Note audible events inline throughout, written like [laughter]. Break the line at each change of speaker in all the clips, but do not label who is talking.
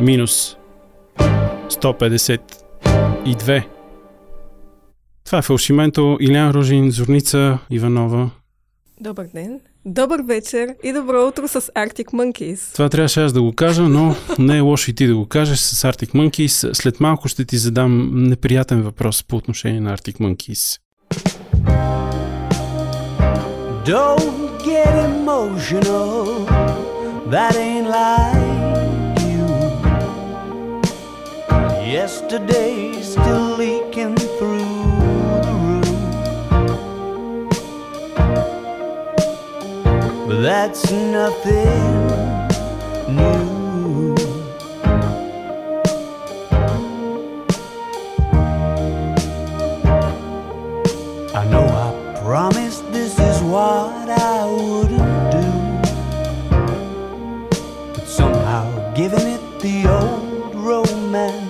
минус 152. Това е фалшименто Илян Ружин, Зорница Иванова.
Добър ден. Добър вечер и добро утро с Arctic Monkeys.
Това трябваше аз да го кажа, но не е лошо и ти да го кажеш с Arctic Monkeys. След малко ще ти задам неприятен въпрос по отношение на Arctic Monkeys. Don't get emotional, that ain't like Yesterday still leaking through the room. But that's nothing new. I know I promised this is what I wouldn't do. But somehow giving it the old romantic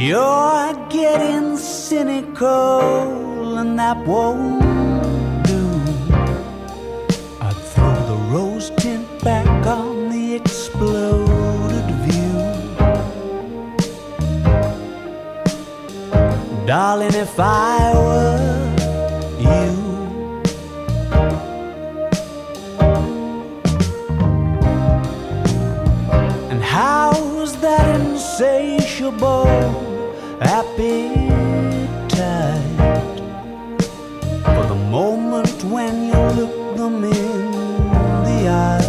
You're getting cynical, and that won't do. I'd throw the rose tint back on the exploded view. Darling, if I were you, and how's that insatiable appetite? for the moment when you look them in the eye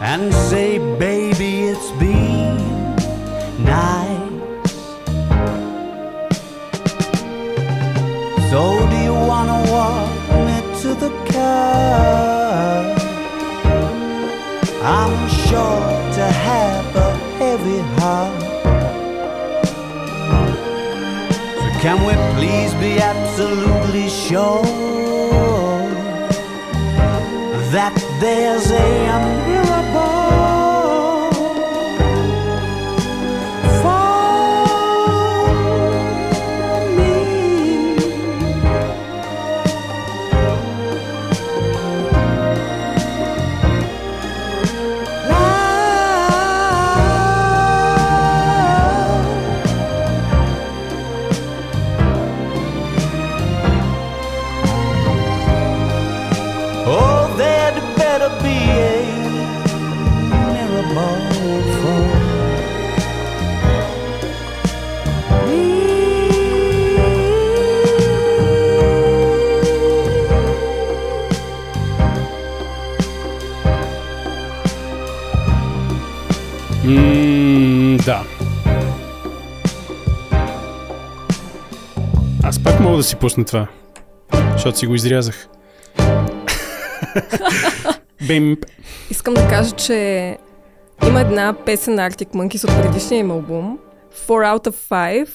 and say, Baby, it's been nice. So, do you wanna walk me to the car? I'm sure to have can we please be absolutely sure that there's a mirror Аз пак мога да си пусна това, защото си го изрязах. [laughs] Бим.
Искам да кажа, че има една песен на Arctic Monkeys от предишния им албум, 4 Out of 5,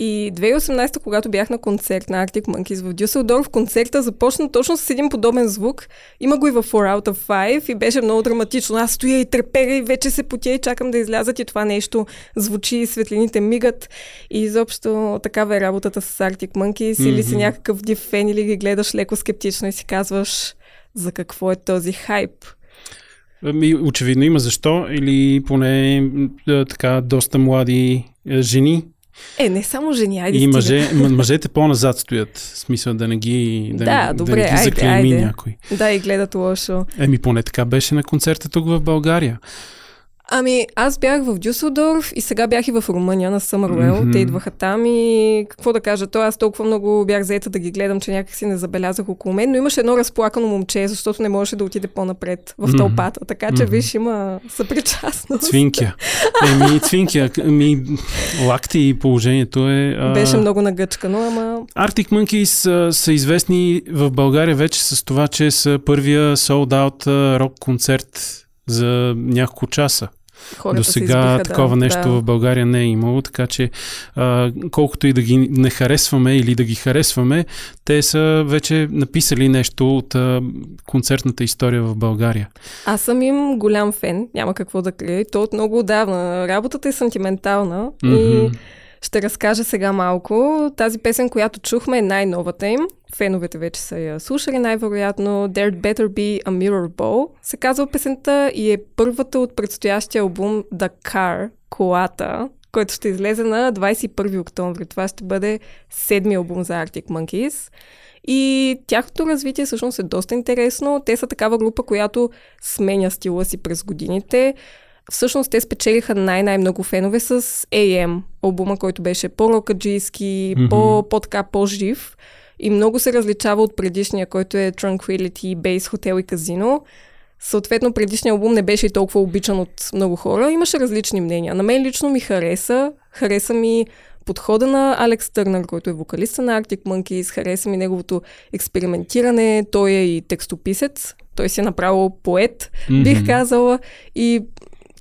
и 2018, когато бях на концерт на Arctic Monkeys в Дюселдорф, концерта започна точно с един подобен звук. Има го и в 4 Out of 5 и беше много драматично. Аз стоя и треперя и вече се потя и чакам да излязат и това нещо звучи и светлините мигат. И изобщо такава е работата с Arctic Monkeys. Mm-hmm. Или си някакъв див фен или ги гледаш леко скептично и си казваш за какво е този хайп.
Ами, очевидно има защо, или поне така доста млади жени
Е, не само жени, айде
и мъже, мъжете по-назад стоят. В смисъл да не ги, да,
Да,
не,
добре,
да не ги
айде,
заклейми
айде.
някой.
Да, и гледат лошо.
Еми поне така беше на концерта тук в България.
Ами, аз бях в Дюселдорф и сега бях и в Румъния на Съмървел. Mm-hmm. Те идваха там и какво да кажа, то аз толкова много бях заета да ги гледам, че някак си не забелязах около мен, но имаше едно разплакано момче, защото не можеше да отиде по-напред в тълпата. Така че, mm-hmm. виж, има съпричастност.
Цвинкя. Еми, цвинкя. Ми, лакти и положението е...
А... Беше много нагъчкано, ама...
Arctic Monkeys са, са известни в България вече с това, че са първия sold-out рок концерт за няколко часа.
Хората
До сега такова
да,
нещо
да.
в България не е имало, така че а, колкото и да ги не харесваме или да ги харесваме, те са вече написали нещо от а, концертната история в България.
Аз съм им голям фен, няма какво да крия. То от много отдавна. Работата е сантиментална mm-hmm. и ще разкажа сега малко. Тази песен, която чухме е най-новата им. Феновете вече са я слушали най-вероятно. There'd Better Be a Mirror Ball се казва песента и е първата от предстоящия албум The Car, Колата, който ще излезе на 21 октомври. Това ще бъде седми албум за Arctic Monkeys. И тяхното развитие всъщност е доста интересно. Те са такава група, която сменя стила си през годините. Всъщност те спечелиха най-най-много фенове с AM, албума, който беше по-рокаджийски, mm-hmm. по, по-така по-жив и много се различава от предишния, който е Tranquility, Base Hotel и Казино. Съответно, предишният албум не беше и толкова обичан от много хора. Имаше различни мнения. На мен лично ми хареса. Хареса ми подхода на Алекс Търнър, който е вокалиста на Arctic Monkeys. Хареса ми неговото експериментиране. Той е и текстописец. Той си е направил поет, mm-hmm. бих казала. И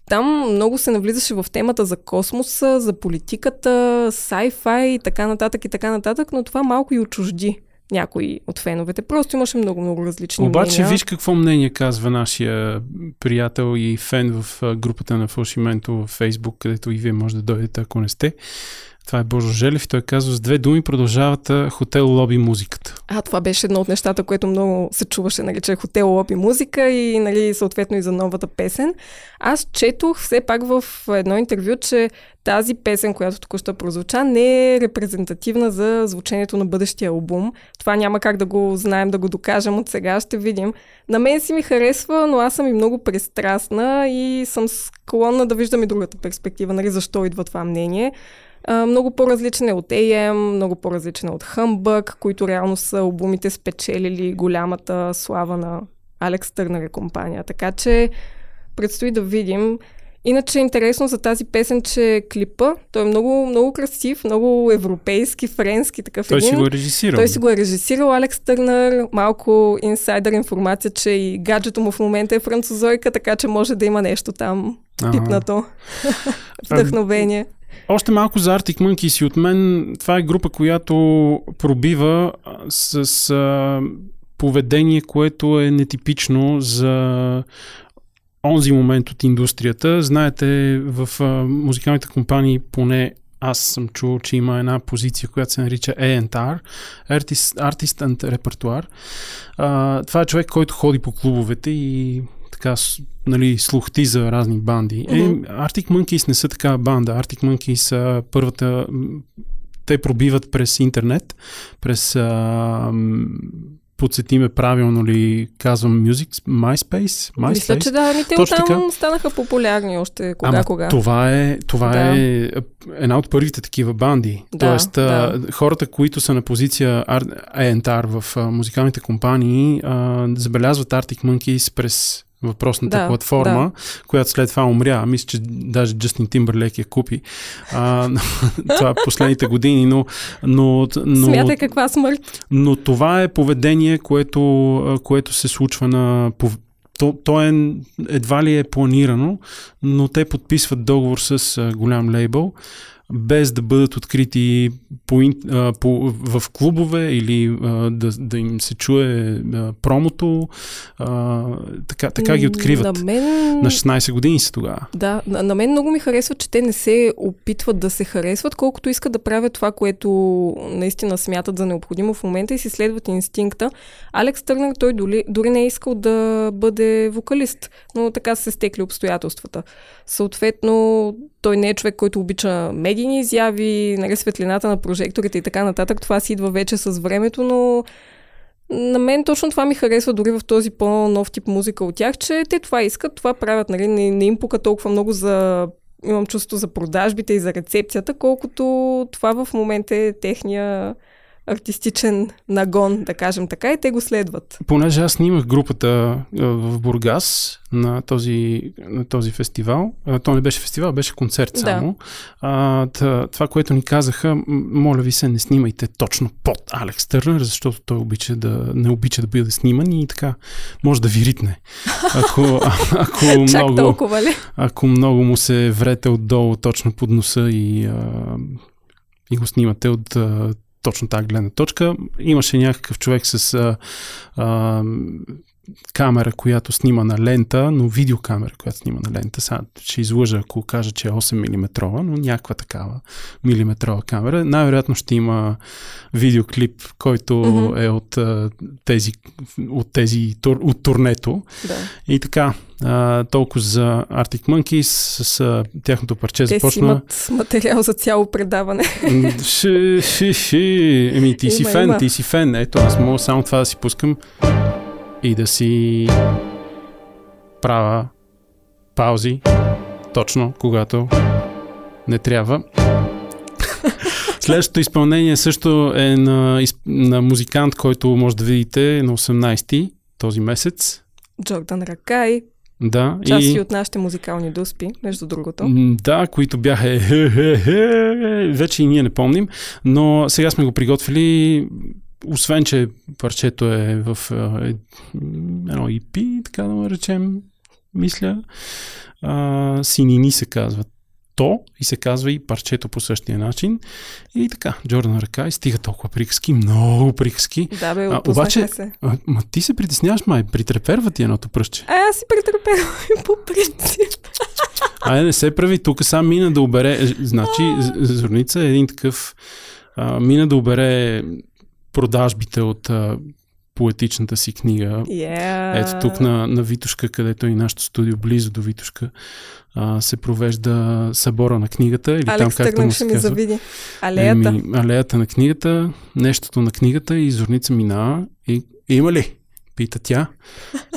там много се навлизаше в темата за космоса, за политиката, sci-fi и така нататък и така нататък, но това малко и отчужди някои от феновете. Просто имаше много-много различни
Обаче
мнения.
виж какво мнение казва нашия приятел и фен в групата на Фалшименто в Фейсбук, където и вие може да дойдете, ако не сте. Това е Божо Желев и той казва с две думи продължават хотел лоби музиката.
А, това беше едно от нещата, което много се чуваше, нали, че хотел лоби музика и нали, съответно и за новата песен. Аз четох все пак в едно интервю, че тази песен, която току-що прозвуча, не е репрезентативна за звучението на бъдещия албум. Това няма как да го знаем, да го докажем от сега, ще видим. На мен си ми харесва, но аз съм и много пристрастна и съм склонна да виждам и другата перспектива, нали, защо идва това мнение. Много по-различен от AM, много по-различен от Humbug, които реално са албумите спечелили голямата слава на Алекс Търнер и компания. Така че предстои да видим. Иначе е интересно за тази песен, че клипа, той е много, много красив, много европейски, френски, такъв
той
един.
си го е режисирал.
Той си го е режисирал, Алекс Търнър, малко инсайдър информация, че и гаджето му в момента е французойка, така че може да има нещо там пипнато. [laughs] Вдъхновение.
Още малко за Arctic Monkeys и от мен. Това е група, която пробива с а, поведение, което е нетипично за онзи момент от индустрията. Знаете, в а, музикалните компании поне аз съм чул, че има една позиция, която се нарича A&R, Artist, Artist and Repertoire. А, това е човек, който ходи по клубовете и така, нали, слухти за разни банди. Mm-hmm. Е, Arctic Monkeys не са такава банда. Arctic Monkeys са първата... Те пробиват през интернет, през... А, подсетиме правилно ли казвам Music, MySpace? MySpace?
Мисля, че да, ами те
Точно
оттам
така.
станаха популярни още кога-кога.
Това е, това
Да.
е една от първите такива банди.
Да,
Тоест,
да.
хората, които са на позиция A&R в музикалните компании, а, забелязват Arctic Monkeys през въпросната
Да,
платформа, която след това умря. Мисля, че даже Джастин Тимбърлек я купи. А, [laughs] това е последните години, но, но, но,
Смятай каква смърт.
но това е поведение, което, което се случва на... То, то е, едва ли е планирано, но те подписват договор с голям лейбъл, без да бъдат открити по, а, по, в клубове или а, да, да им се чуе а, промото. А, така, така ги откриват.
На мен...
На 16 години са тогава.
Да, на, на мен много ми харесва, че те не се опитват да се харесват, колкото искат да правят това, което наистина смятат за необходимо в момента и си следват инстинкта. Алекс Търнър, той дори, дори не е искал да бъде вокалист, но така се стекли обстоятелствата. Съответно, той не е човек, който обича медийни изяви, нали, светлината на прожекторите и така нататък. Това си идва вече с времето, но на мен точно това ми харесва дори в този по-нов тип музика от тях, че те това искат, това правят, нали, не, не им пука толкова много за имам чувство за продажбите и за рецепцията, колкото това в момента е техния артистичен нагон, да кажем така, и те го следват.
Понеже аз снимах групата в Бургас на този, на този фестивал, то не беше фестивал, беше концерт само. Да. А, това, което ни казаха, моля ви се, не снимайте точно под Алекс Търнер, защото той обича да, не обича да бъде сниман и така може да ви ритне. Ако, [laughs] ако, много,
толкова ли?
ако много му се врете отдолу точно под носа и, а, и го снимате от точно тази гледна точка. Имаше някакъв човек с а, а, камера, която снима на лента, но видеокамера, която снима на лента. Сега ще излъжа, ако кажа, че е 8 мм, но някаква такава милиметрова камера. Най-вероятно ще има видеоклип, който mm-hmm. е от тези, от тези от турнето. Да. И така, а, толкова за Arctic Monkeys с, с тяхното парче
Те
започна.
Те имат материал за цяло предаване.
Ши, ши, ши. Еми, ти си има, фен, има. ти си фен. Ето, аз мога само това да си пускам и да си правя паузи точно когато не трябва. [laughs] Следващото изпълнение също е на, на музикант, който може да видите на 18-ти този месец.
Джордан Ракай.
Да.
Части и... от нашите музикални дуспи, между другото.
Да, които бяха вече и ние не помним, но сега сме го приготвили освен, че парчето е в е, едно EP, така да го речем, мисля, а, Синини се казва то и се казва и парчето по същия начин. И така, Джордан Ръка и стига толкова приказки, много приказки.
Да, бе, а, обаче, се.
А, ма ти се притесняваш, май, притреперва ти едното пръще.
А, аз си притрепервам по принцип. [laughs]
Айде, не се прави, тук сам мина да обере, значи, Зорница е един такъв, а, мина да обере продажбите от а, поетичната си книга.
Yeah.
Ето тук на, на Витушка, където е и нашото студио, близо до Витушка, а, се провежда събора на книгата. Или
Алекс
там, както му
се ми завиди. Алеята. Еми,
алеята на книгата, нещото на книгата и зорница минава. И, има ли? Пита тя.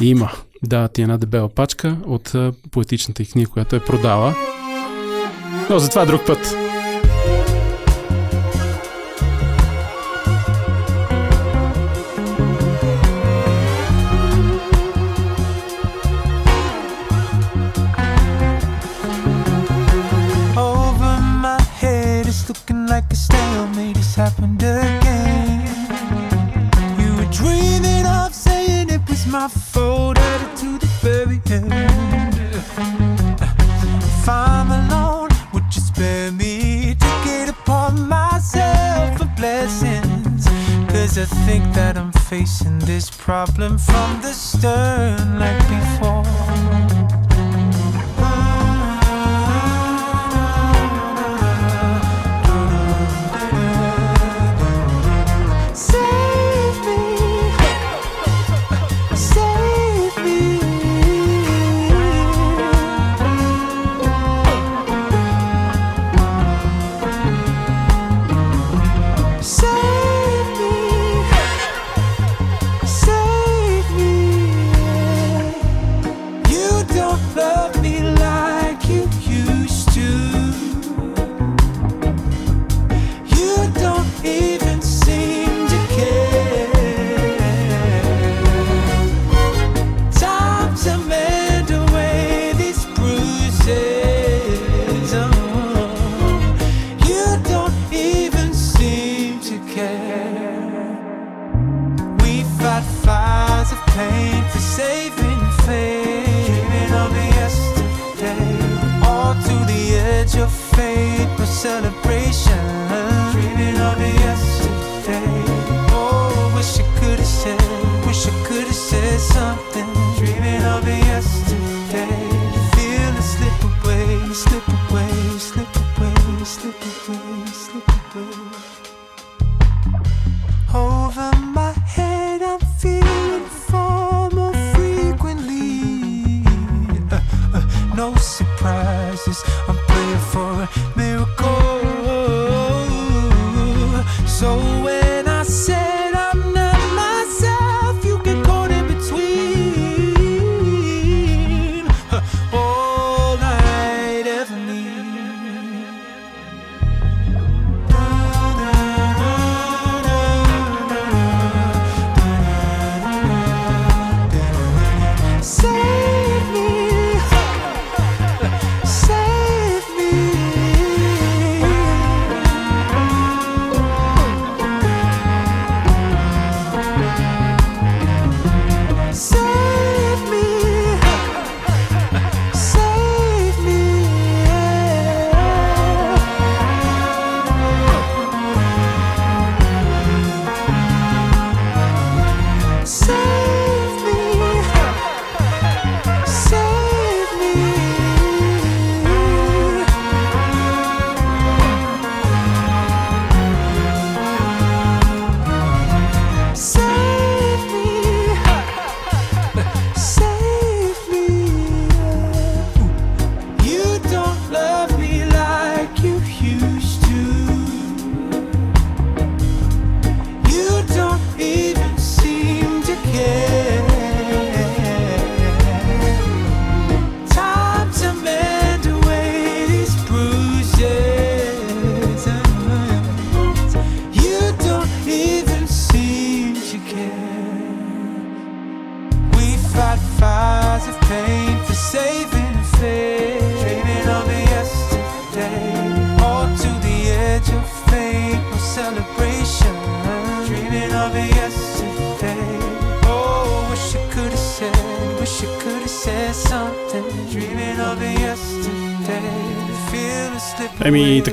Има. Да, ти е една дебела пачка от поетичната и книга, която е продала. Но за това друг път. Happened again. You were dreaming of saying it was my fault, added to the very end. If I'm alone, would you spare me to get upon myself for blessings? Cause I think that I'm facing this problem from the stern like before.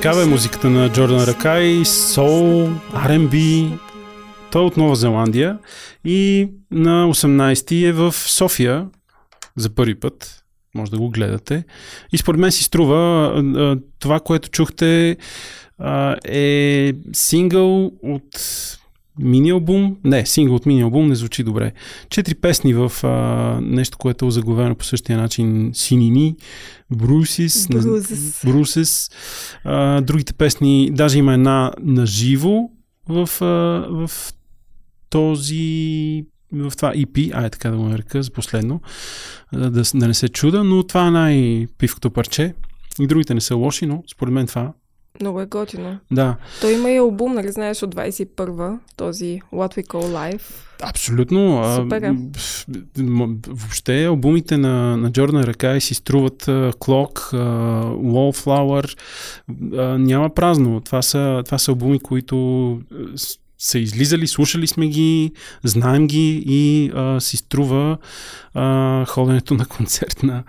Такава е музиката на Джордан Ракай, сол, R&B. Той е от Нова Зеландия и на 18-ти е в София за първи път. Може да го гледате. И според мен си струва това, което чухте е сингъл от мини албум. Не, сингъл от мини албум не звучи добре. Четири песни в а, нещо, което е заглавено по същия начин Синини, Брусис. А, другите песни, даже има една наживо в, а, в този в това EP, ай така да го нарека за последно, да, да не се чуда, но това е най-пивкото парче. И другите не са лоши, но според мен това,
Много е готино.
да,
Той има и албум, нали знаеш, от 21-а, този What We Call Life.
Абсолютно. а,
Супер е.
м, м, Въобще албумите на, на Джордан Ракай си струват а, Clock, а, Wallflower. А, няма празно. Това са, това са албуми, които а, са излизали, слушали сме ги, знаем ги и а, си струва а, ходенето на концерт на,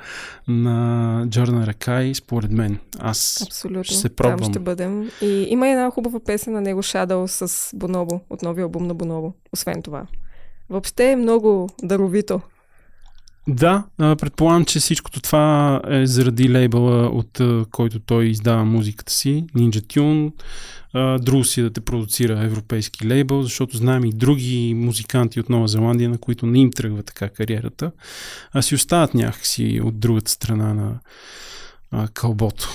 на Джордан Ракай, според мен. Аз
Абсолютно.
ще се
Там
пробвам.
ще бъдем. И има една хубава песен на него, Shadow с Бонобо, от новия албум на Бонобо. Освен това. Въобще е много даровито.
Да, предполагам, че всичкото това е заради лейбъла, от който той издава музиката си, Ninja Tune. Друго си да те продуцира европейски лейбъл, защото знаем и други музиканти от Нова Зеландия, на които не им тръгва така кариерата, а си остават някакси от другата страна на а, кълбото.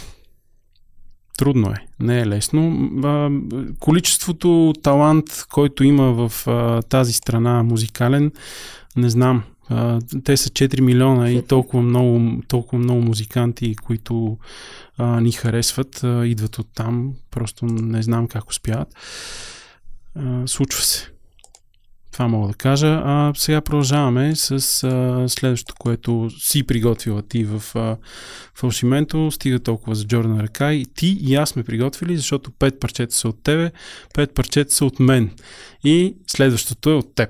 Трудно е, не е лесно. А, количеството талант, който има в а, тази страна музикален, не знам. А, те са 4 милиона и толкова много, толкова много музиканти, които а, ни харесват, а, идват от там. Просто не знам как успяват. А, случва се. Това мога да кажа. А сега продължаваме с а, следващото, което си приготвила ти в а, фалшименто. Стига толкова за Джордан Ракай. Ти и аз сме приготвили, защото пет парчета са от тебе, пет парчета са от мен. И следващото е от теб.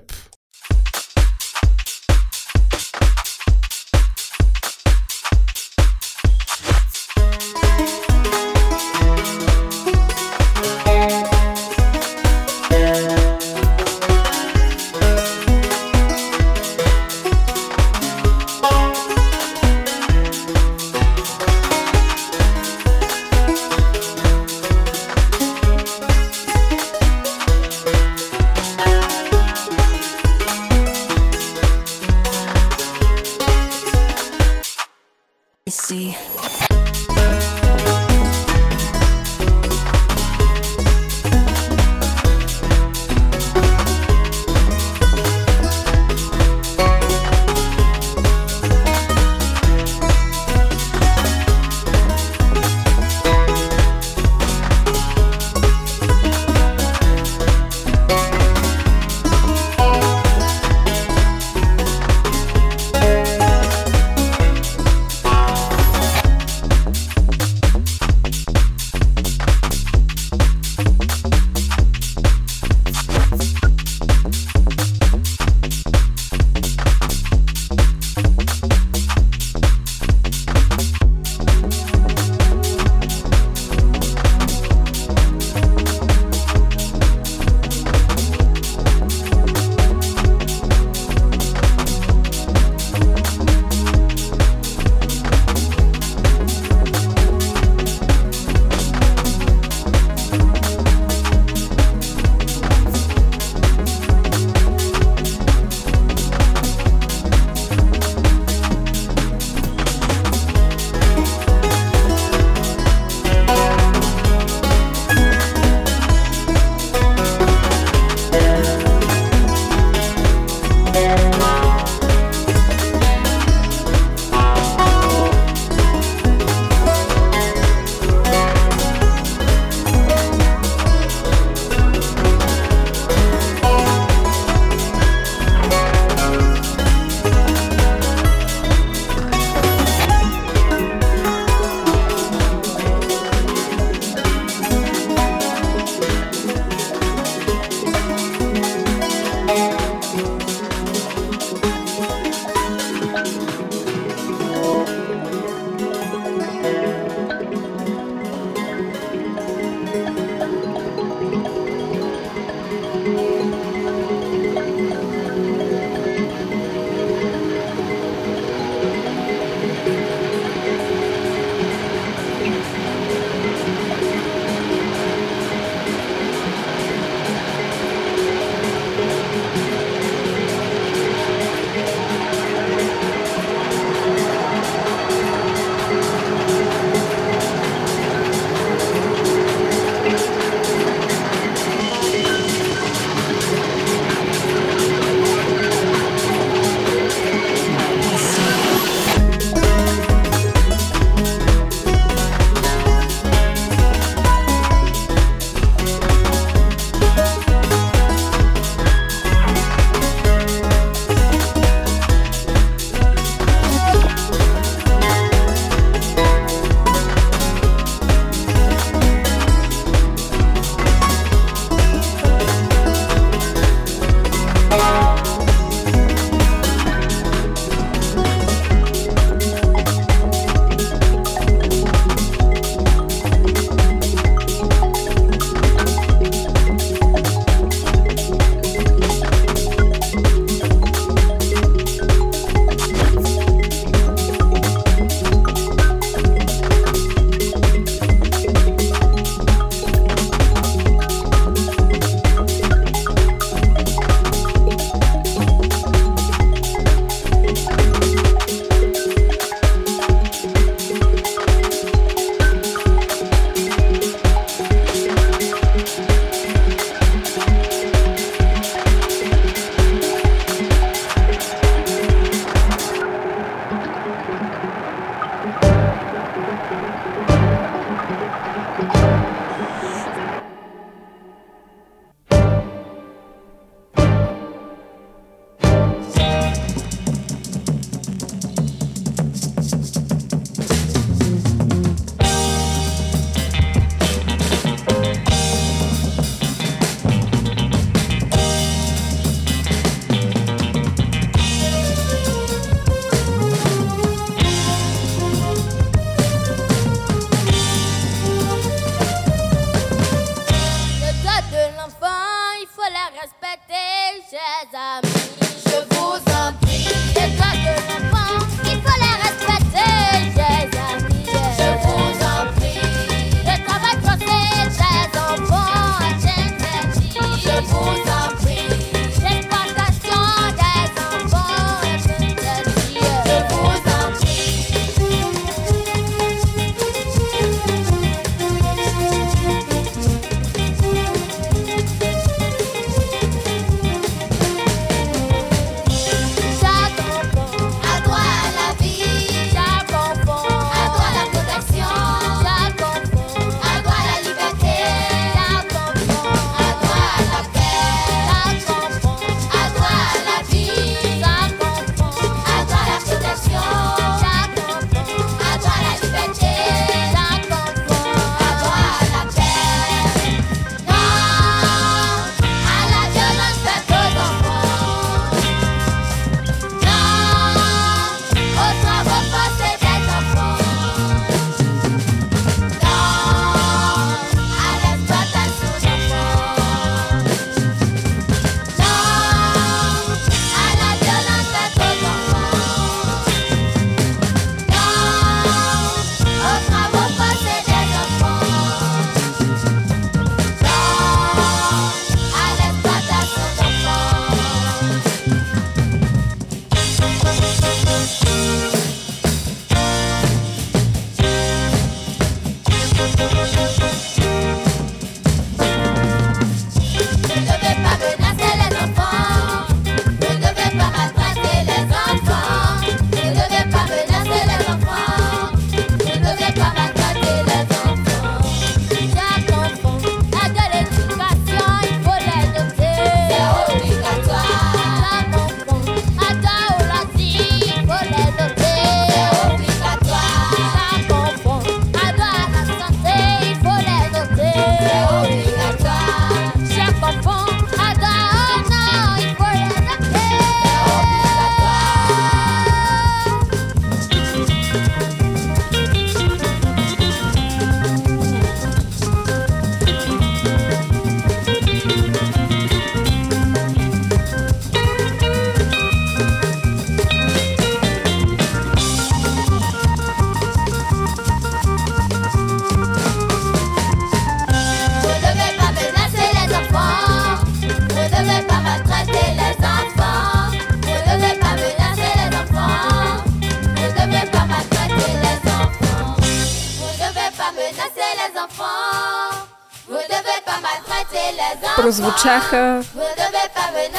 Прозвучаха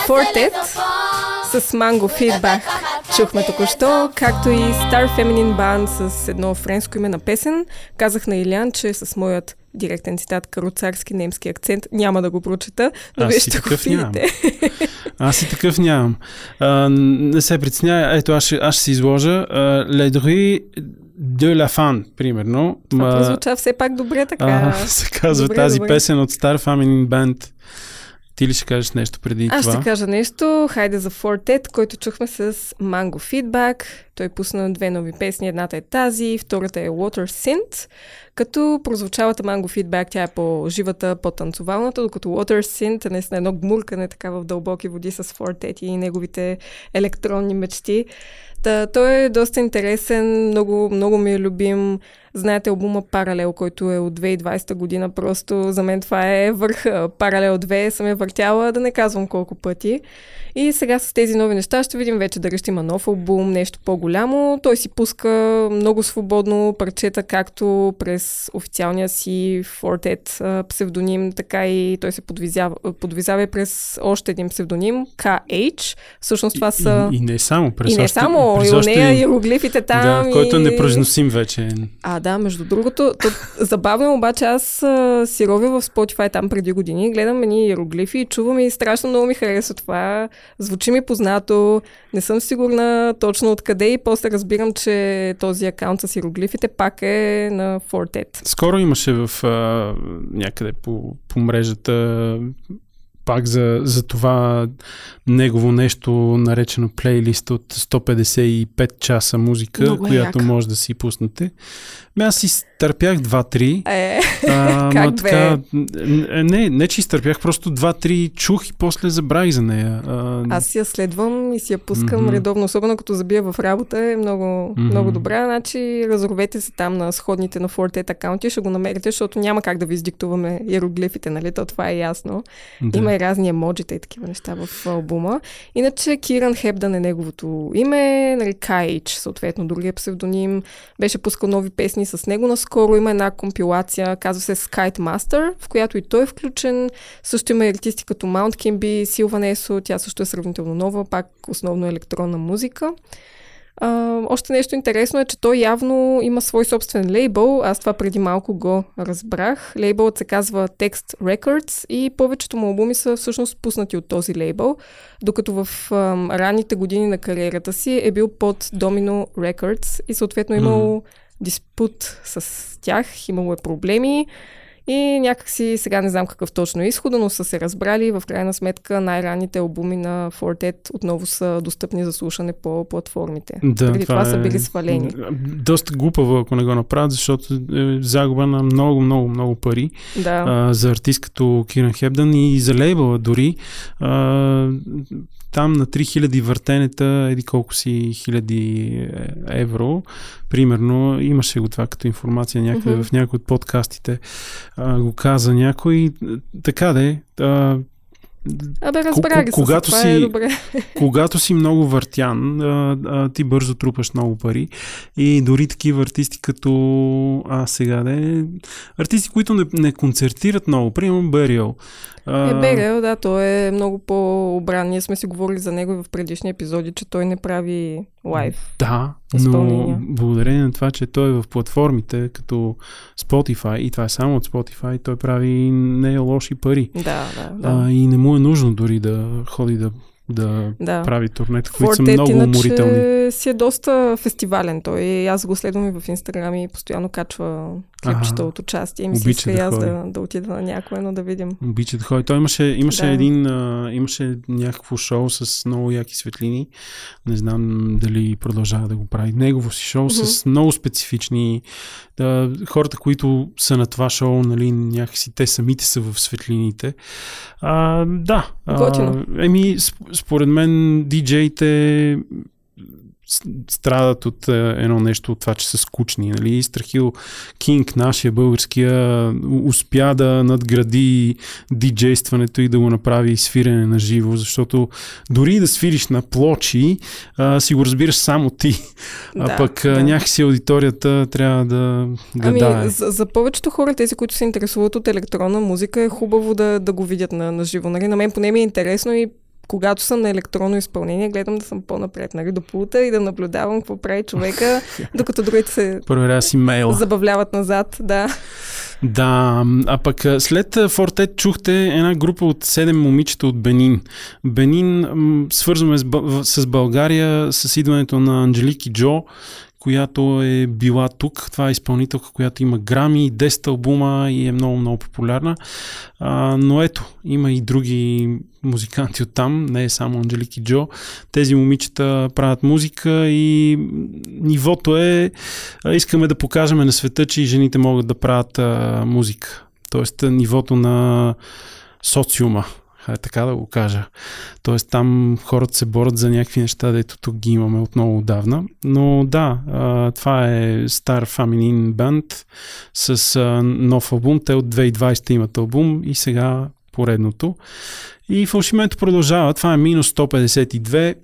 Fortet с Mango Feedback. Чухме току-що, както и Star Feminine Band с едно френско име на песен. Казах на Илян, че с моят директен цитат каруцарски немски акцент няма да го прочета, но вие
си
ще го видите. [laughs]
Аз и такъв нямам. А, не се притесняй, ето аз ще, аз ще се изложа. Druids de la Fan, примерно.
Това прозвуча все пак добре така.
а, се казва
Добре,
тази
добре.
песен от Star Feminine Band. Ти ли ще кажеш нещо преди
Аз
това?
ще кажа нещо. Хайде за Fortet, който чухме с Mango Feedback. Той пусна две нови песни. Едната е тази, втората е Water Synth. Като прозвучалата Mango Feedback, тя е по-живата, по-танцовалната, докато Water Synth е наистина едно гмуркане така в дълбоки води с Fortet и неговите електронни мечти. Та, той е доста интересен, много, много ми е любим. Знаете албума Паралел, който е от 2020 година. Просто за мен това е върха. Паралел 2 съм я въртяла, да не казвам колко пъти. И сега с тези нови неща ще видим вече дали ще има нов албум, нещо по-голямо. Той си пуска много свободно парчета, както през официалния си Fortet псевдоним, така и той се подвизява, подвизава и през още един псевдоним, KH. Всъщност това са...
И, и не само. През
И не
още,
само,
през
и у нея
един-
иероглифите там.
Да, който е
и...
непроизносим вече.
А, да, между другото, то, забавно е, обаче аз а, си ровя в Spotify там преди години, гледам едни иероглифи и чувам и страшно много ми харесва това. Звучи ми познато, не съм сигурна точно откъде и после разбирам, че този акаунт с иероглифите пак е на Fortet.
Скоро имаше в а, някъде по, по мрежата пак за, за това негово нещо, наречено плейлист от 155 часа музика,
Много е
която
яка.
може да си пуснете. Ме аз си търпях 2-3.
Е,
А, [laughs]
Как бе?
така, н- не, не, че изтърпях, просто 2-3 чух и после забравих за нея. А,
аз я следвам и си я пускам
Мгм.
редовно, особено като забия в работа, е много,
Мгм.
много добра. Значи разровете се там на сходните на Fortet акаунти, ще го намерите, защото няма как да ви издиктуваме иероглифите, нали? То това е ясно.
да.
Има и разни емоджита и такива неща в албума. Иначе Киран Хебдан е неговото име, нали, Кайч, съответно другия псевдоним. Беше пускал нови песни с него наскоро. Има една компилация, казва се Skite Master, в която и той е включен. Също има артисти като Mount Kimby, Силван Есо, тя също е сравнително нова, пак основно електронна музика. А, още нещо интересно е, че той явно има свой собствен лейбъл. Аз това преди малко го разбрах. Лейбълът се казва Text Records и повечето му албуми са всъщност пуснати от този лейбъл, докато в ам, ранните години на кариерата си е бил под Domino Records и съответно имал диспут с тях, имало е проблеми. И някакси, сега не знам какъв точно е изхода, но са се разбрали в крайна сметка най-ранните албуми на Fortet отново са достъпни за слушане по платформите.
Да,
Преди това, са били свалени.
Доста глупаво, ако не го направят, защото е загуба на много, много, много пари
Да.
а, за артист като Киран Хебдан и за лейбъла дори. А, там на 3000 въртенета, еди колко си хиляди е, евро, примерно, имаше го това като информация някъде
Мгм.
в някои от подкастите, а, го каза някой. Така де, а,
Абе, разбрах се,
когато
това
си-
е добре. [laughs]
когато си много въртян, а, а, ти бързо трупаш много пари и дори такива артисти като а сега не, артисти, които не, не концертират много, примерно Бериал.
Е, Берел, да, той е много по-обран. Ние сме си говорили за него и в предишни епизоди, че той не прави лайв.
Да, но благодарение на това, че той е в платформите като Spotify и това е само от Spotify, той прави не лоши пари.
Да, да, да.
А, и не му е нужно дори да ходи да, да
да.
прави турнета, които са много уморителни.
си е доста фестивален той. Аз го следвам и в Инстаграм и постоянно качва клипчета
Ага.
от участие. И се
Обича
иска и
да
аз
ходи.
да, да отида на някое, но да видим.
Обича да ходи. Той имаше, имаше
Да.
един, а, имаше някакво шоу с много яки светлини. Не знам дали продължава да го прави. Негово си шоу с много специфични. Да, хората, които са на това шоу, нали, някакси те самите са в светлините. А, да. А, еми, сп- според мен диджеите страдат от е, едно нещо, от това, че са скучни. Нали? Страхил Кинг, нашия българския, успя да надгради диджействането и да го направи свирене на живо, защото дори да свириш на плочи, а, си го разбираш само ти. А
Да,
пък а,
да.
някакси аудиторията трябва да гадае.
Ами, за, за повечето хора, тези, които се интересуват от електронна музика, е хубаво да, да го видят на, на живо. Нали? На мен поне ми е интересно и когато съм на електронно изпълнение, гледам да съм по-напред, нали, до пулта и да наблюдавам какво прави човека, [laughs] докато другите се
Проверя си мейла.
забавляват назад. Да.
Да, а пък след Фортет чухте една група от 7 момичета от Бенин. Бенин м, свързваме с, с България с идването на Анджелики Джо, която е била тук. Това е изпълнителка, която има грами, 10 албума и е много, много популярна. А, но ето, има и други музиканти от там, не е само Анджелики Джо. Тези момичета правят музика и нивото е искаме да покажем на света, че и жените могат да правят а, музика. Тоест нивото на социума. Хай така да го кажа. Тоест там хората се борят за някакви неща, дето тук ги имаме от много отдавна. Но да, това е стар фаминин банд с нов албум. Те от 2020 имат албум и сега поредното. И фалшимето продължава. Това е минус 152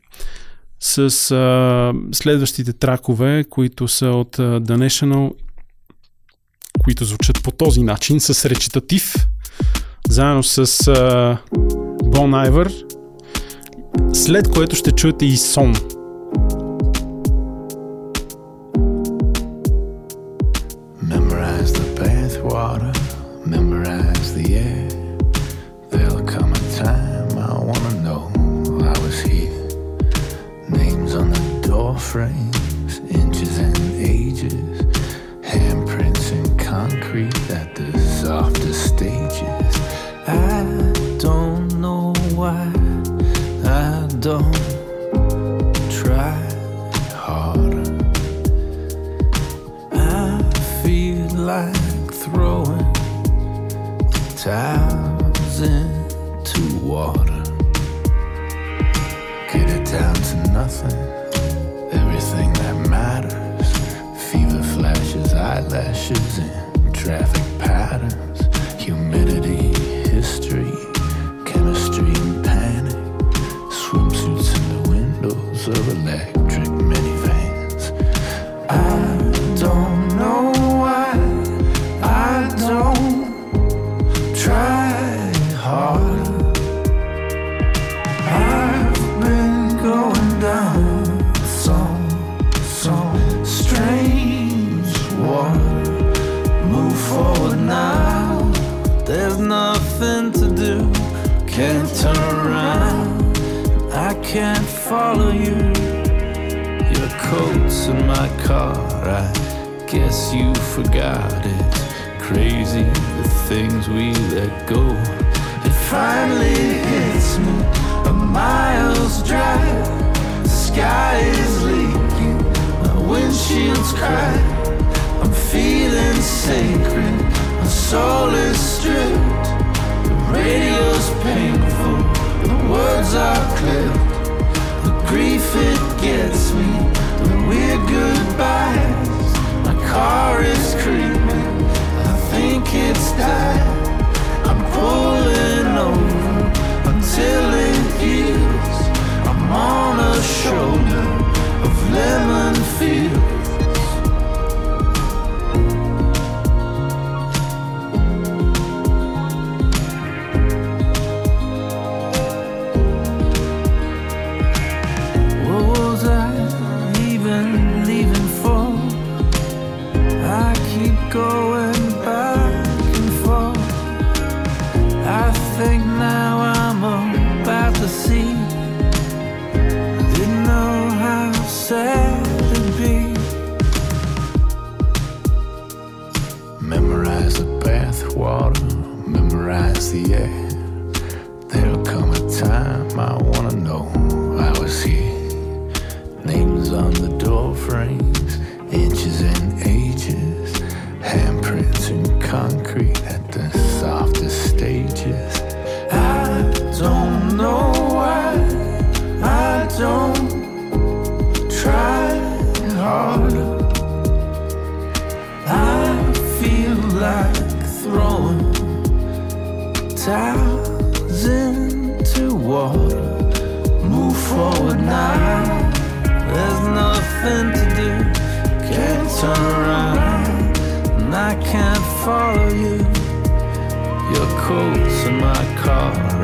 с а, следващите тракове, които са от а, The National, които звучат по този начин, с речитатив, заедно с а, Bon Iver, след което ще чуете и сон.
Frames, towels into water. Get it down to nothing, everything that matters. Fever flashes, eyelashes, and traffic patterns.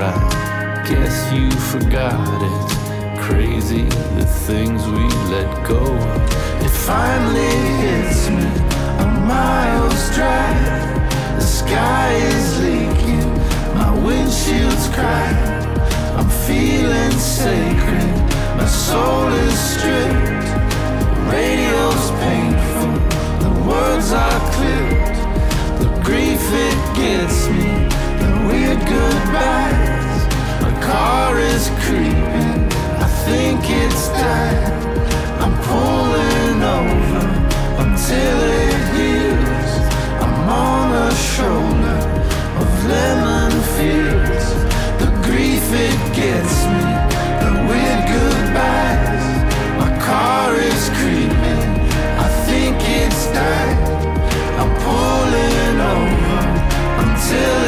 I guess you forgot it. Crazy the things we let go. It finally hits me a mile's drive. The sky is leaking, my windshield's cracked. I'm feeling sacred, my soul is stripped. The radio's painful, the words are clipped. The grief it gets me, the weird goodbye car is creeping. I think it's
time. I'm pulling over until it heals. I'm on a shoulder of lemon fields. The grief it gets me. The weird goodbyes. My car is creeping. I think it's time. I'm pulling over until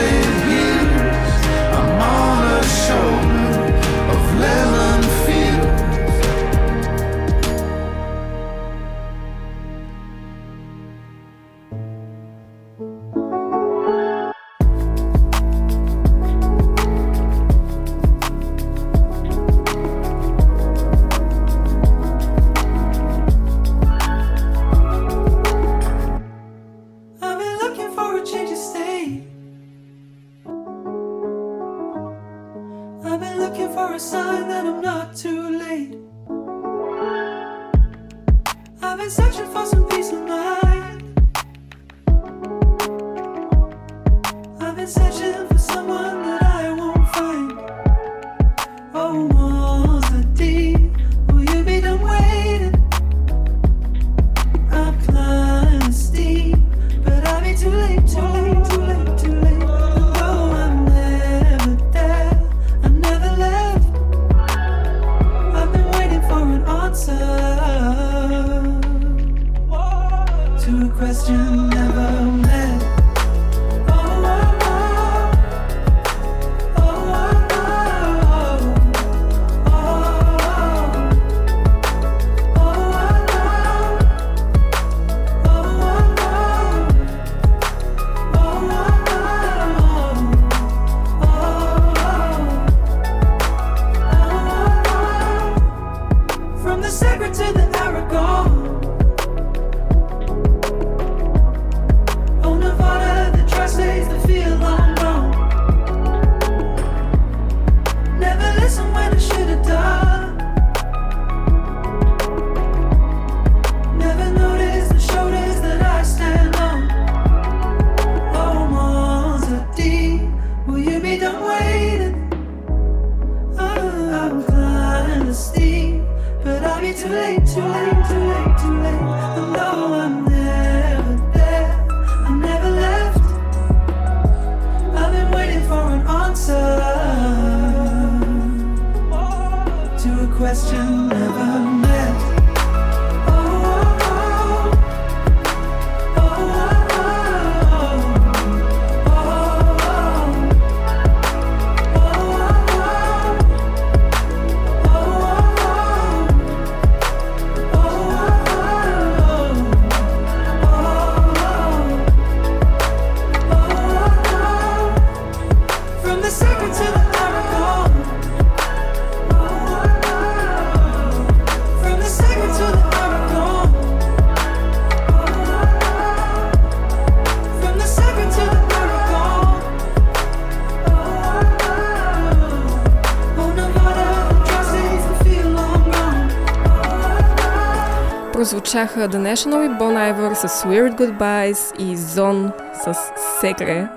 прозвучаха The National и Bon Iver с Weird Goodbyes и Zone с Секре.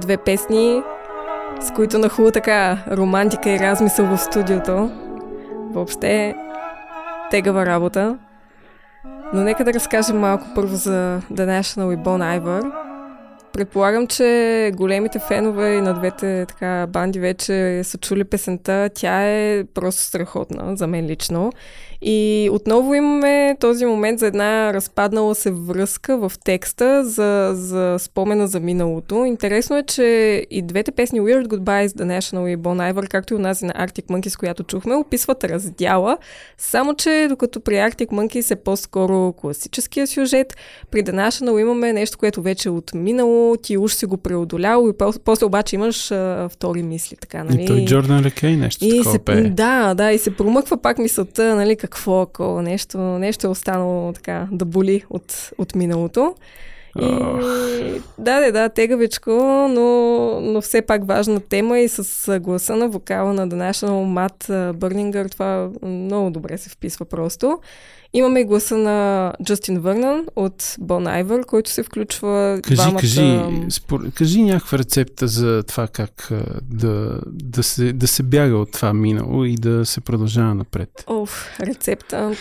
Две песни, с които нахлу така романтика и размисъл в студиото. Въобще тегава работа. Но нека да разкажем малко първо за The National и Bon Iver. Предполагам, че големите фенове и на двете така банди вече са чули песента. Тя е просто страхотна, за мен лично. И отново имаме този момент за една разпаднала се връзка в текста за, за спомена за миналото. Интересно е, че и двете песни Weird Goodbyes, The National и Bon Iver, както и онази на Arctic Monkeys, която чухме, описват раздяла, само че докато при Arctic Monkeys е по-скоро класическия сюжет, при The National имаме нещо, което вече е отминало, ти уж си го преодолял и пос- после обаче имаш а, втори мисли, така, нали?
И той Джордан Лекей нещо
И
такова
се,
пее.
да, да, и се промъква пак мисълта, нали, какво ако нещо, нещо е останало така да боли от, от миналото. И, да, да, да, тегавичко, но, но все пак важна тема и с гласа на вокала на The National Мат Бърнингър, това много добре се вписва просто. Имаме и гласа на Джастин Върнан от Bon Iver, който се включва
Кажи,
двамата...
кажи, спор... кажи някаква рецепта за това как да, да, се, да се бяга от това минало и да се продължава напред.
Оф, рецепта.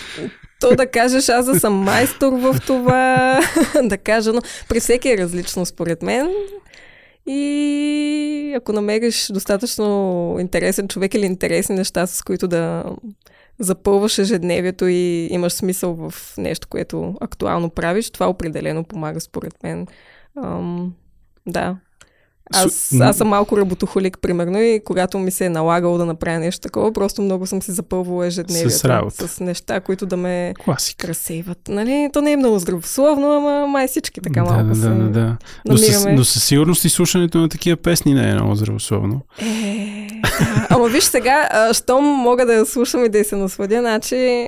То да кажеш, аз да съм майстор в това, [laughs] да кажа, но при всеки е различно според мен. И ако намериш достатъчно интересен човек или интересни неща, с които да запълваш ежедневието и имаш смисъл в нещо, което актуално правиш, това определено помага според мен. Ам, да. Аз, аз съм малко работохолик, примерно, и когато ми се е налагало да направя нещо такова, просто много съм си запълвала ежедневието.
С работа.
С неща, които да ме
Класика.
разсейват. Нали? То не е много здравословно, ама май всички така
да,
малко
да,
се
да, да, да. Но, със, но със сигурност и слушането на такива песни не е много здравословно.
Е, да. Ама виж сега, а, щом мога да я слушам и да я се насладя, значи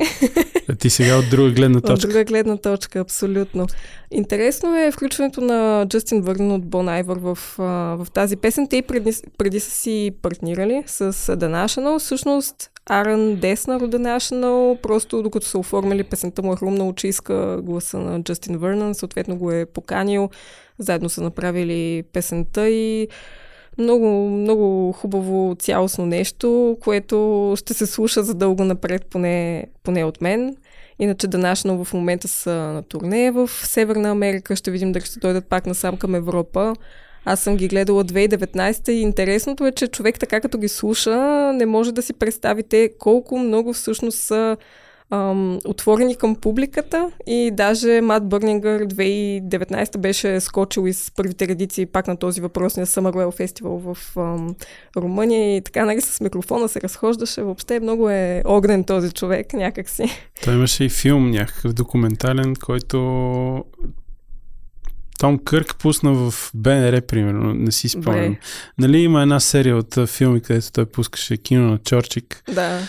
ти сега от друга гледна
от
точка.
друга гледна точка, абсолютно. Интересно е включването на Джастин Върнен от Бон Айвър в, в тази песен. Те преди, преди са си партнирали с The National. Всъщност, Арън Деснар от The National, просто докато са оформили песента му е хрумнало, че иска гласа на Джастин Върнен, съответно го е поканил. Заедно са направили песента и много, много хубаво цялостно нещо, което ще се слуша задълго напред, поне, поне от мен. Иначе National в момента са на турне в Северна Америка. Ще видим дали ще дойдат пак насам към Европа. Аз съм ги гледала 2019 и интересното е, че човек така като ги слуша, не може да си представите колко много всъщност са ам, отворени към публиката и даже Мат Бърнингър 2019 беше скочил из първите редици пак на този въпросния Summer Well Festival в ам, Румъния и така нали с микрофона се разхождаше. Въобще много е огнен този човек някакси.
Той имаше и филм някакъв документален, който Том Кърк пусна в БНР, примерно, не си спомням. Нали има една серия от филми, където той пускаше кино на Чорчик.
Да.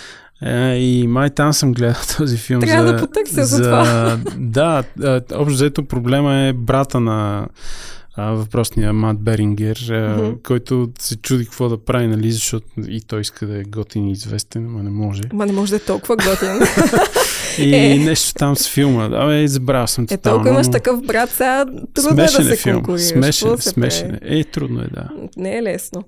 Е, и май там съм гледал [laughs] този филм.
Трябва
за,
да потърся за това. [laughs]
Да, а, общо взето проблема е брата на а, въпросния Мат Берингер,
Мгм.
който се чуди какво да прави, нали, защото и той иска да е готин и известен, но не може.
Ма не може да е толкова готин.
И [laughs]
Е.
нещо там с филма. Абе, забравял съм
Е,
тотално.
толкова имаш такъв брат, сега трудно е да
е
се
филм.
конкурираш.
Смешен, смешен е. Е, трудно е, да.
Не е лесно.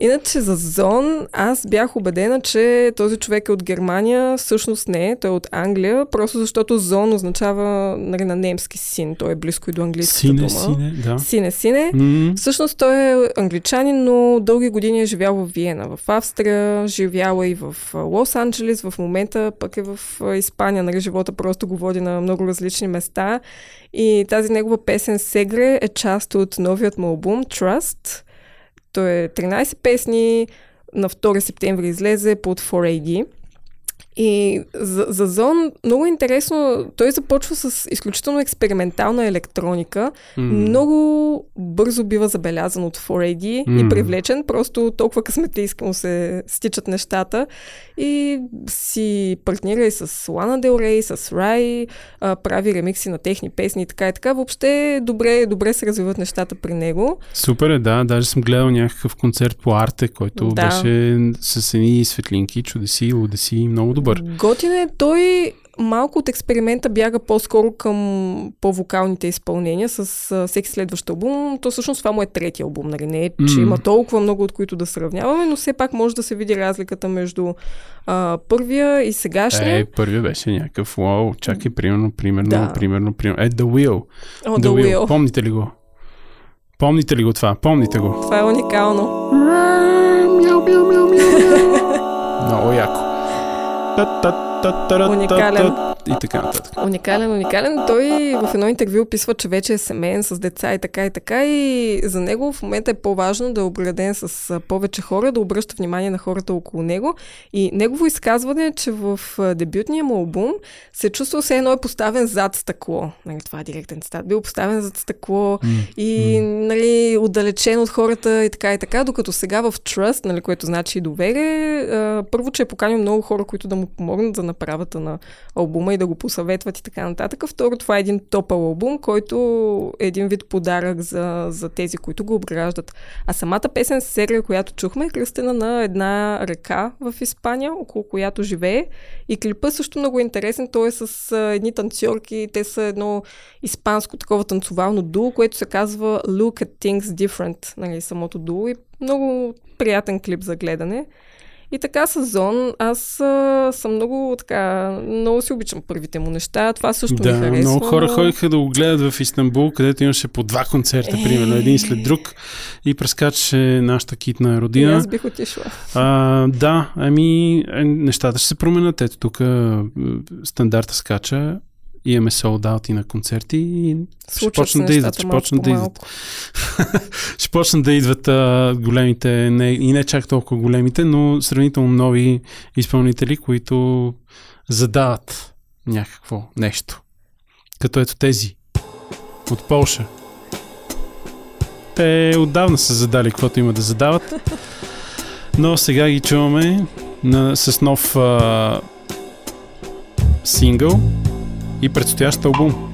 Иначе за Зон, аз бях убедена, че този човек е от Германия. Всъщност не, той е от Англия, просто защото Зон означава нали, на немски син. Той е близко и до английската
Сине,
дума.
сине, да.
Сине, сине.
М,
Всъщност той е англичанин, но дълги години е живял в Виена, в Австрия, живяла и в Лос-Анджелес, в момента пък е в Испания. Нали, живота просто го води на много различни места. И тази негова песен Сегре е част от новият му албум Trust. Той е 13 песни, на 2 септември излезе под 4AD. И за, за Зон много интересно, той започва с изключително експериментална електроника,
м.
много бързо бива забелязан от 4AD
М.
и привлечен, просто толкова късметийски му се стичат нещата и си партнира и с Лана Дел Рей, с Рай, а, прави ремикси на техни песни и така и така. Въобще добре, добре се развиват нещата при него.
Супер е, да. Даже съм гледал някакъв концерт по Арте, който
Да.
беше с едни светлинки, чудеси, лудеси, много добър.
Готин е той малко от експеримента бяга по-скоро към по-вокалните изпълнения с а, всеки следващ албум. То всъщност това му е третия албум, нали? Не е, че
М.
има толкова много, от които да сравняваме, но все пак може да се види разликата между а, първия и сегашния.
Е, първият беше някакъв, вау, чакай, примерно, примерно,
Да.
примерно, примерно. Е, The Wheel.
О, The Wheel.
Помните ли го? Помните ли го това? Помните го?
Това е уникално. [laughs]
Много яко. da, da,
Уникален.
И така нататък.
Уникален, уникален. Той в едно интервю описва, че вече е семейен с деца и така и така. И за него в момента е по-важно да е обграден с повече хора, да обръща внимание на хората около него. И негово изказване е, че в дебютния му албум се чувства все едно е поставен зад стъкло. Нали, това е директен цитат. Бил поставен зад стъкло и нали, отдалечен от хората и така и така, докато сега в Trust, нали, което значи доверие, а, първо, че е поканил много хора, които да му помогнат за направата на албума и да го посъветват и така нататък. Второ, това е един топъл албум, който е един вид подарък за, за тези, които го обграждат. А самата песен серия, която чухме, е кръстена на една река в Испания, около която живее. И клипа също много интересен. Той е с едни танцорки. Те са едно испанско такова танцовално дуо, което се казва Look at Things Different, нали, самото дуо. И много приятен клип за гледане. И така с Зон, аз а, съм много така, много си обичам първите му неща. Това също ми
Да,
харесва.
много хора ходиха да го гледат в Истанбул, където имаше по два концерта,
Е.
примерно, един след друг и прескачаше нашата китна
И
родина.
аз бих отишла.
А, да, ами е, нещата ще се променят. Ето тук е, стандарта скача, имаме sold out и на концерти и ще почнат да идват. Ще почнат да идват. ще почнат да идват а, големите, не, и не чак толкова големите, но сравнително нови изпълнители, които задават някакво нещо. Като ето тези от Полша. Те отдавна са задали каквото има да задават, [laughs] но сега ги чуваме на, с нов а, сингъл и предстоящ албум.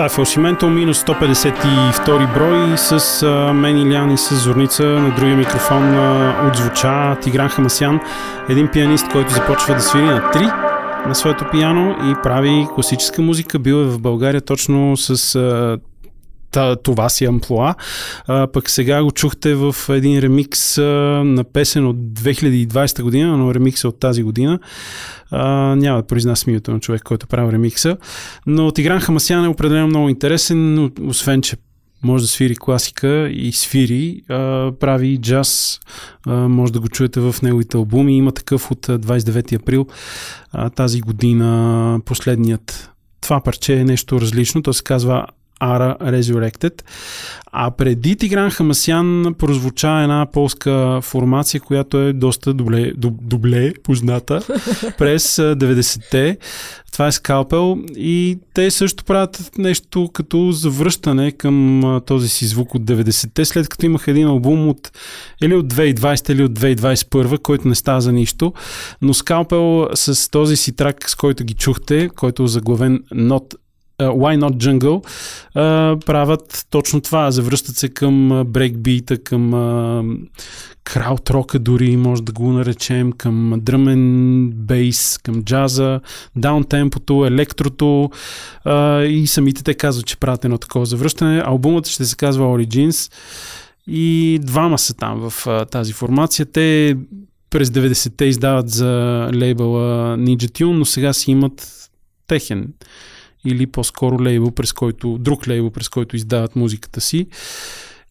Това е Фалшименто, минус 152 брой с а, мен Илян и с Зорница. На другия микрофон а, отзвуча Тигран Хамасян, един пианист, който започва да свири на 3 на своето пиано и прави класическа музика. Бил е в България точно с а, това си амплуа. А, пък сега го чухте в един ремикс а, на песен от 2020 година, но ремикс е от тази година. А, няма да произнасям името на човек, който прави ремикса. Но Тигран Хамасян е определено много интересен, освен, че може да свири класика и свири, а, прави джаз, а, може да го чуете в неговите албуми. Има такъв от а, 29 април а, тази година, последният. Това парче е нещо различно, то се казва Ара Resurrected. А преди Тигран Хамасян прозвуча една полска формация, която е доста добле, доб- добле позната [laughs] през а, 90-те. Това е Скалпел и те също правят нещо като завръщане към този си звук от 90-те, след като имах един албум от или от 2020 или от 2021, който не става за нищо, но Скалпел с този си трак, с който ги чухте, който е заглавен Not Why Not Jungle, uh, правят точно това. Завръщат се към брейкбита, към краудрока дори, може да го наречем, към дръмен бейс, към джаза, даунтемпото, електрото и самите те казват, че правят едно такова завръщане. Албумът ще се казва Origins и двама са там в uh, тази формация. Те през 90-те издават за лейбъла Ninja Tune, но сега си имат техен или по-скоро лейбъл, през който, друг лейбъл, през който издават музиката си.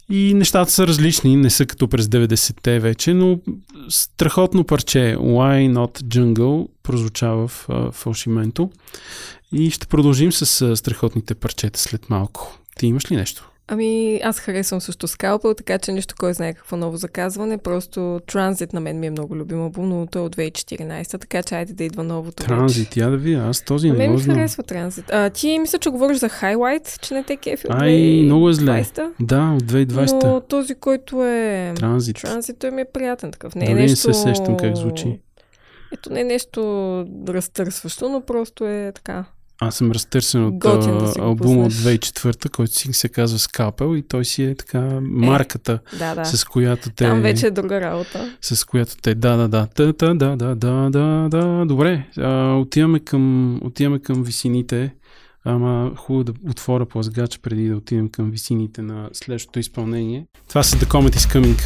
И нещата са различни, не са като през 90-те вече, но страхотно парче Why Not Jungle прозвучава в фалшименто. И ще продължим с страхотните парчета след малко. Ти имаш ли нещо?
Ами, аз харесвам също Скалпел, така че нищо кой знае какво ново заказване. Просто Транзит на мен ми е много любим албум, но той е от 2014, така че айде да идва новото.
Транзит, я да ви, аз този не
мен ми харесва Транзит. А, ти мисля, че говориш за Highlight, че не те кефи от
Ай, много е зле.
2020-та?
Да, от 2020
Но този, който е
Транзит.
Транзит, той ми е приятен такъв. Не е
Дори не
нещо...
се сещам как звучи.
Ето не е нещо разтърсващо, но просто е така.
Аз съм разтърсен от
да
албума от
пуснеш.
2004, който си се казва Скалпел и той си е така марката,
Да, да.
с която те...
Там вече е друга работа.
С която те... Да, да, да. Та, та, да, да, да, да, да. Добре. А, отиваме, към, отиваме към висините. Ама хубаво да отворя плазгача преди да отидем към висините на следващото изпълнение. Това са The Comet is Coming.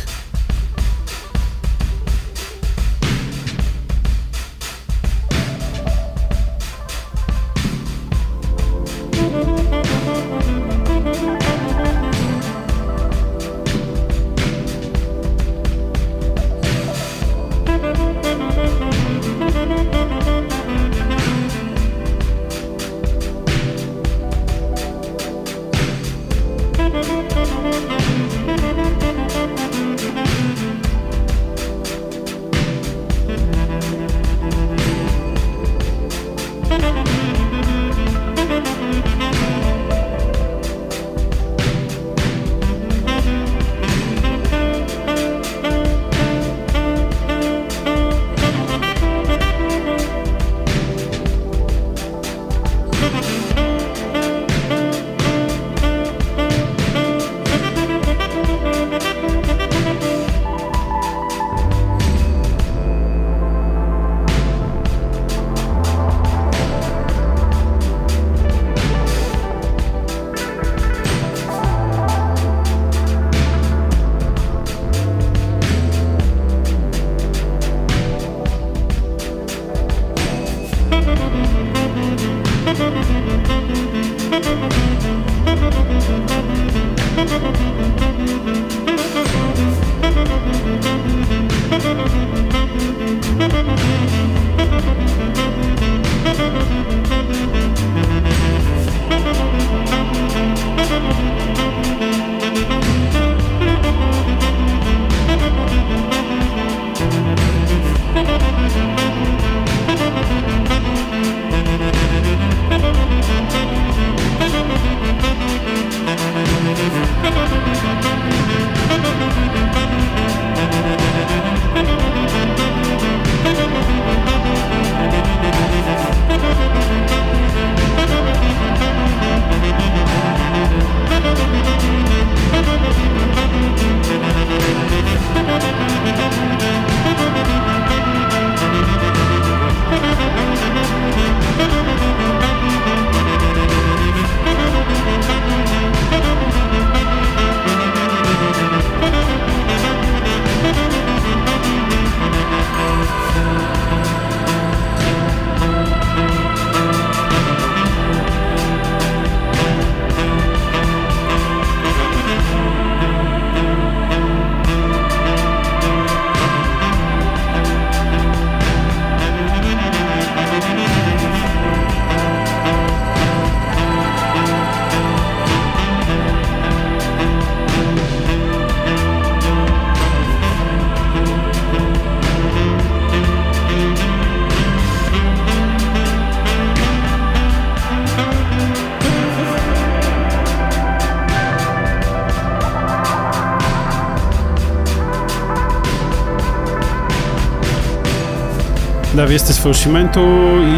Вие сте с фалшименто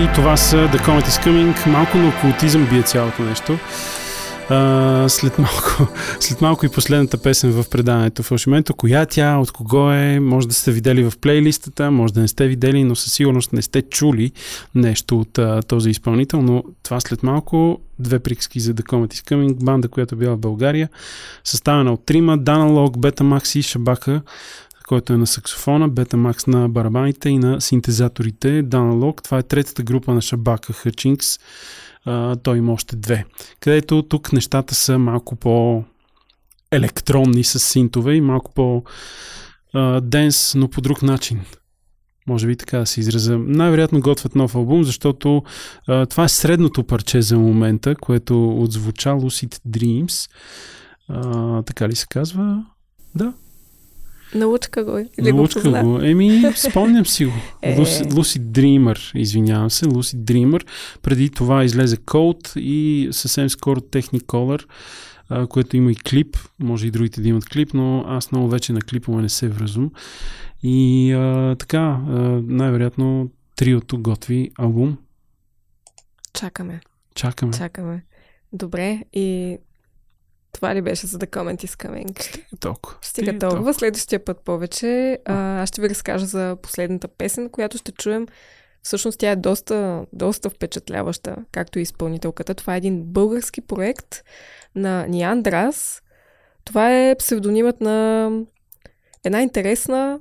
и това са The Comet is Coming. Малко на окултизъм бие цялото нещо. А, след, малко, [laughs] след малко и последната песен в предаването Фалшименто. Коя е тя, от кого е, може да сте видели в плейлистата, може да не сте видели, но със сигурност не сте чули нещо от а, този изпълнител, но това след малко. Две приказки за The Comet is Coming, банда, която била в България, съставена от трима, Даналог, Betamax и Шабака, който е на саксофона, Betamax на барабаните и на синтезаторите, Даналог. Това е третата група на Шабака Хъчингс. Той има още две. Където тук нещата са малко по електронни с синтове и малко по денс, но по друг начин. Може би така да се израза. Най-вероятно готвят нов албум, защото а, това е средното парче за момента, което отзвуча Lucid Dreams. А, така ли се казва? Да,
Научка го. Или го
Научка
позна.
го. Еми, спомням си го. [laughs]
Е.
Lucid Dreamer, извинявам се. Lucid Dreamer. Преди това излезе Code и съвсем скоро Technicolor, а, което има и клип. Може и другите да имат клип, но аз много вече на клипове не се връзвам. И а, така, а, най-вероятно триото готви албум.
Чакаме,
Чакаме.
чакаме. Добре, и това ли беше за The Comment is Coming?
Толкова.
Стига
Стига
толкова. Следващия път повече. А, аз ще ви разкажа за последната песен, която ще чуем. Всъщност тя е доста, доста впечатляваща, както и изпълнителката. Това е един български проект на Ниандрас. Това е псевдонимът на една интересна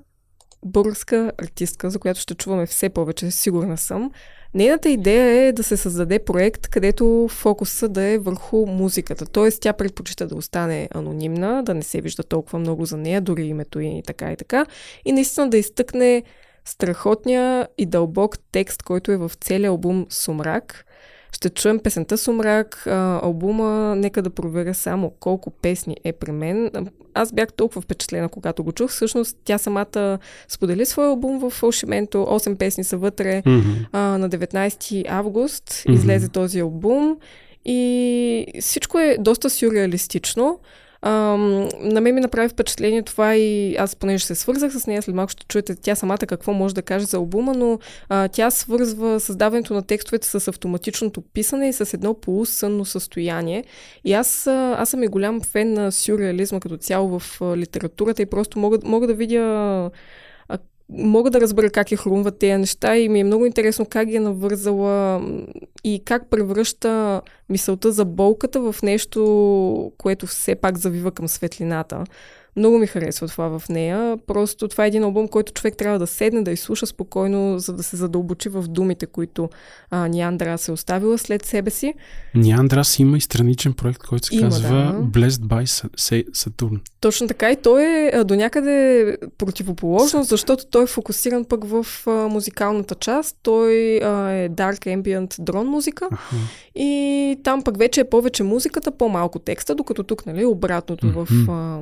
българска артистка, за която ще чуваме все повече, сигурна съм. Нейната идея е да се създаде проект, където фокуса да е върху музиката. Тоест тя предпочита да остане анонимна, да не се вижда толкова много за нея, дори името и така и така. И наистина да изтъкне страхотния и дълбок текст, който е в целия албум Сумрак. Ще чуем песента Сумрак, албума, нека да проверя само колко песни е при мен. Аз бях толкова впечатлена, когато го чух. Всъщност тя самата сподели своя албум в Фалшименто. 8 песни са вътре.
Мгм.
А, на 19 август
Мгм.
излезе този албум и всичко е доста сюрреалистично. Ам, на мен ми направи впечатление това и аз понеже се свързах с нея, след малко ще чуете тя самата какво може да каже за албума, но а, тя свързва създаването на текстовете с автоматичното писане и с едно полусънно състояние. И аз, аз съм и голям фен на сюрреализма като цяло в литературата и просто мога, мога да видя мога да разбера как я хрумват тези неща и ми е много интересно как ги е навързала и как превръща мисълта за болката в нещо, което все пак завива към светлината. Много ми харесва това в нея. Просто това е един албум, който човек трябва да седне, да изслуша спокойно, за да се задълбочи в думите, които а, Ниандра се оставила след себе си.
Ниандрас има и страничен проект, който се
Има,
казва
да.
Blessed by Sa- Saturn.
Точно така и той е до някъде противоположно, защото той е фокусиран пък в а, музикалната част. Той а, е Dark Ambient дрон музика
Аха.
и там пък вече е повече музиката, по-малко текста, докато тук, нали, обратното в
Мгм.
а,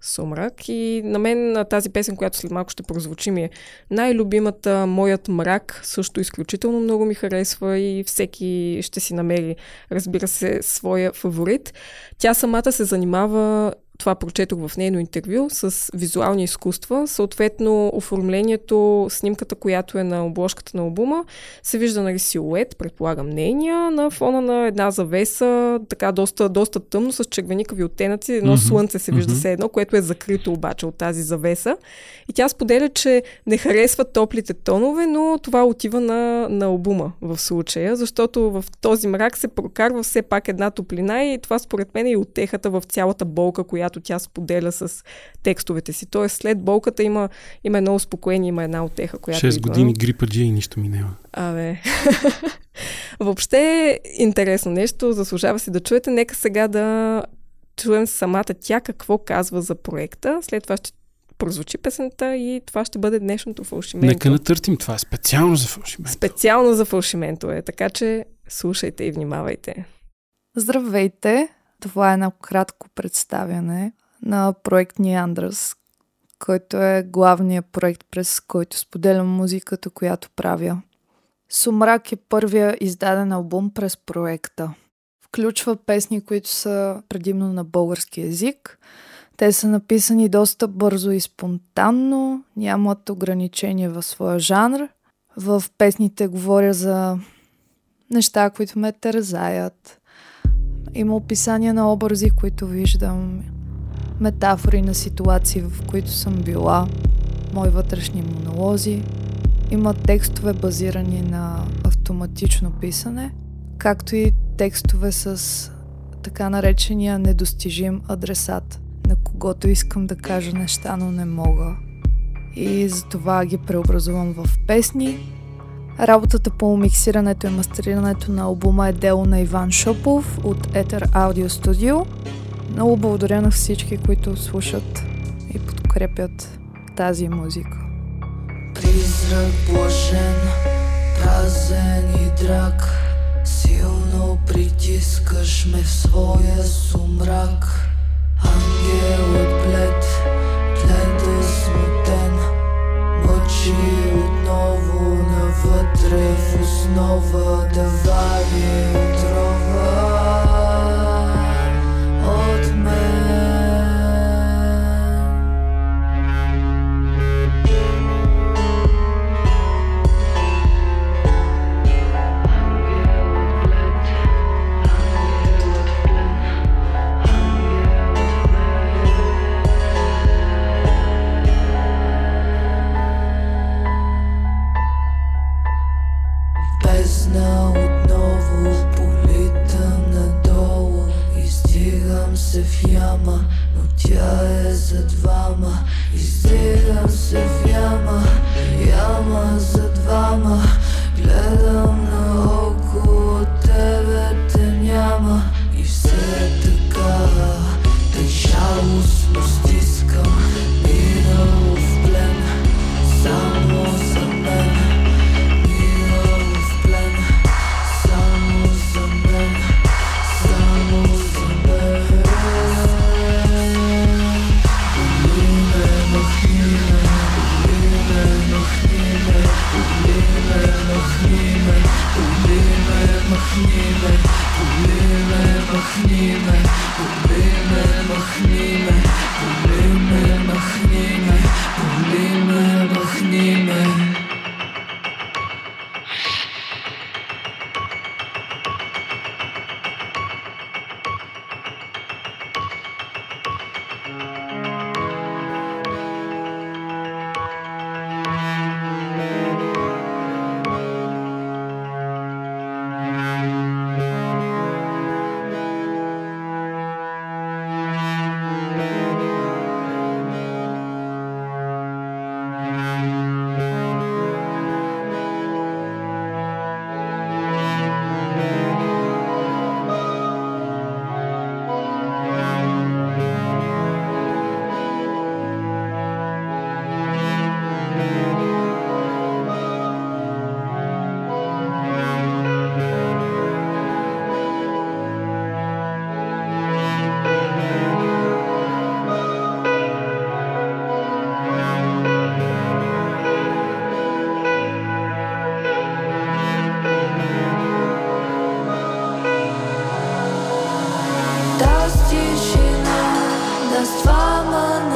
Сумрак. И на мен тази песен, която след малко ще прозвучи ми е най-любимата Моят мрак, също изключително много ми харесва и всеки ще си намери, разбира се, своя фаворит. Тя самата се занимава това прочетох в нейно интервю, с визуални изкуства. Съответно, оформлението, снимката, която е на обложката на албума, се вижда нали, силует, предполагам нейния, на фона на една завеса, така доста, доста тъмно, с червеникави оттенъци. Едно
Мгм.
слънце се вижда
Мгм.
все едно, което е закрито обаче от тази завеса. И тя споделя, че не харесва топлите тонове, но това отива на, на албума в случая, защото в този мрак се прокарва все пак една топлина и това според мен е и отехата в цялата болка, която тя споделя с текстовете си. Тоест след болката има, има едно успокоение, има една отеха, която
6
идва.
години грипаджия и нищо ми няма.
Абе. [laughs] Въобще е интересно нещо, заслужава си да чуете. Нека сега да чуем самата тя какво казва за проекта. След това ще прозвучи песента и това ще бъде днешното фалшименто.
Нека натъртим това. е Специално за фалшимент.
Специално за фалшименто е, така че слушайте и внимавайте.
Здравейте! Това е едно кратко представяне на проект Ниандрас, който е главният проект, през който споделям музиката, която правя. Сумрак е първия издаден албум през проекта. Включва песни, които са предимно на български язик. Те са написани доста бързо и спонтанно, нямат ограничения в своя жанр. В песните говоря за неща, които ме тързаят. Има описания на образи, които виждам, метафори на ситуации, в които съм била, мои вътрешни монолози. Има текстове базирани на автоматично писане, както и текстове с така наречения недостижим адресат, на когото искам да кажа неща, но не мога. И затова ги преобразувам в песни. Работата по миксирането и мастерирането на албума е дело на Иван Шопов от Ether Audio Studio. Много благодаря на всички, които слушат и подкрепят тази музика.
Призрак блажен, празен и драг Силно притискаш ме в своя сумрак Ангелът блед, гледа смутен Мъчи навътре в основа Да вади I'm a